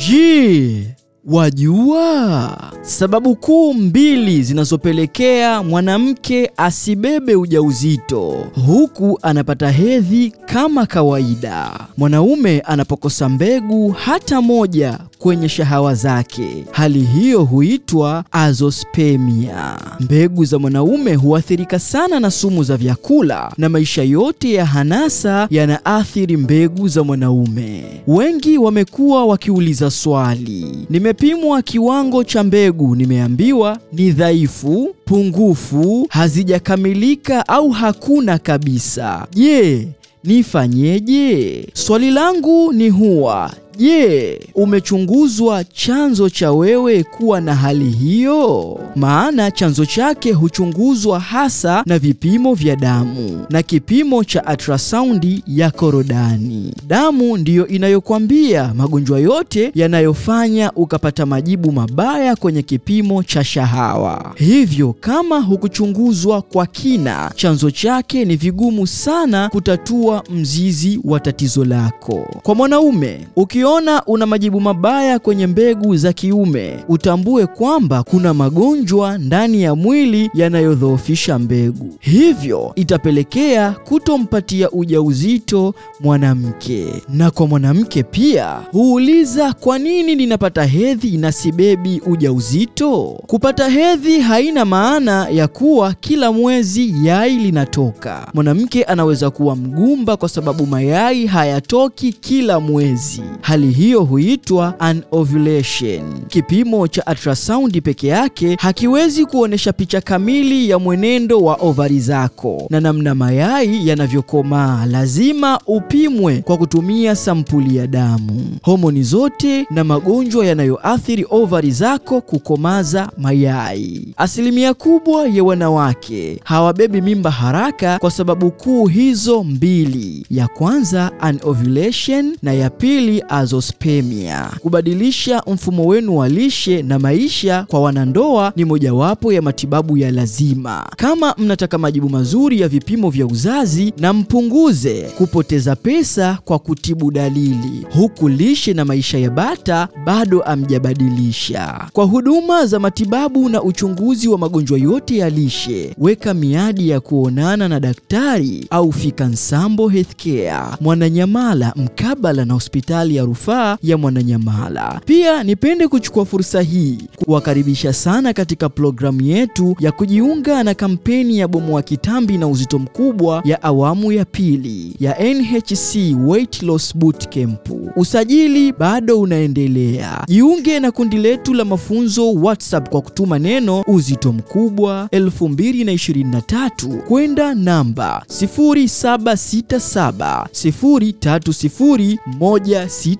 Je, wajua sababu kuu mbili zinazopelekea mwanamke asibebe ujauzito huku anapata hedhi kama kawaida? Mwanaume anapokosa mbegu hata moja kwenye shahawa zake, hali hiyo huitwa azospemia. Mbegu za mwanaume huathirika sana na sumu za vyakula, na maisha yote ya hanasa yanaathiri mbegu za mwanaume. Wengi wamekuwa wakiuliza swali, nimepimwa kiwango cha mbegu, nimeambiwa ni dhaifu, pungufu, hazijakamilika au hakuna kabisa. Je, nifanyeje? Swali langu ni huwa Je, umechunguzwa chanzo cha wewe kuwa na hali hiyo? Maana chanzo chake huchunguzwa hasa na vipimo vya damu na kipimo cha ultrasound ya korodani. Damu ndiyo inayokwambia magonjwa yote yanayofanya ukapata majibu mabaya kwenye kipimo cha shahawa. Hivyo kama hukuchunguzwa kwa kina chanzo chake, ni vigumu sana kutatua mzizi wa tatizo lako. Kwa mwanaume ukiona una majibu mabaya kwenye mbegu za kiume, utambue kwamba kuna magonjwa ndani ya mwili yanayodhoofisha mbegu, hivyo itapelekea kutompatia ujauzito mwanamke. Na kwa mwanamke pia huuliza, kwa nini ninapata hedhi na sibebi ujauzito? Kupata hedhi haina maana ya kuwa kila mwezi yai linatoka. Mwanamke anaweza kuwa mgumba kwa sababu mayai hayatoki kila mwezi. Hali hiyo huitwa anovulation. Kipimo cha ultrasound peke yake hakiwezi kuonesha picha kamili ya mwenendo wa ovari zako na namna mayai yanavyokomaa. Lazima upimwe kwa kutumia sampuli ya damu. Homoni zote na magonjwa yanayoathiri ovari zako kukomaza mayai. Asilimia kubwa ya wanawake hawabebi mimba haraka kwa sababu kuu hizo mbili, ya kwanza anovulation na ya pili azoospermia. Kubadilisha mfumo wenu wa lishe na maisha kwa wanandoa ni mojawapo ya matibabu ya lazima. Kama mnataka majibu mazuri ya vipimo vya uzazi, na mpunguze kupoteza pesa kwa kutibu dalili, huku lishe na maisha ya bata bado amjabadilisha. Kwa huduma za matibabu na uchunguzi wa magonjwa yote ya lishe, weka miadi ya kuonana na daktari au fika Nsambo Healthcare Mwananyamala, mkabala na hospitali ya rufaa ya Mwananyamala. Pia nipende kuchukua fursa hii kuwakaribisha sana katika programu yetu ya kujiunga na kampeni ya Bomoa Kitambi na Uzito Mkubwa ya awamu ya pili ya NHC Weight Loss Bootcamp. Usajili bado unaendelea. Jiunge na kundi letu la mafunzo WhatsApp kwa kutuma neno uzito mkubwa 2023 kwenda namba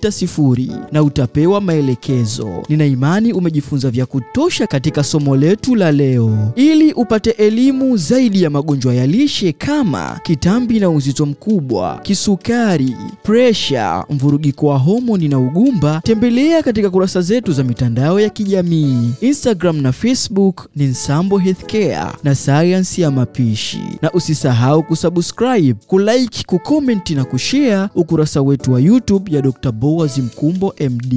0767030160 na utapewa maelekezo. Nina imani umejifunza vya kutosha katika somo letu la leo. Ili upate elimu zaidi ya magonjwa ya lishe kama kitambi na uzito mkubwa, kisukari, presha, mvurugiko wa homoni na ugumba, tembelea katika kurasa zetu za mitandao ya kijamii Instagram na Facebook ni Nsambo Healthcare na sayansi ya mapishi, na usisahau kusubscribe, kulike, kukomenti na kushare ukurasa wetu wa YouTube ya Dr. Boaz Mkumbo MD.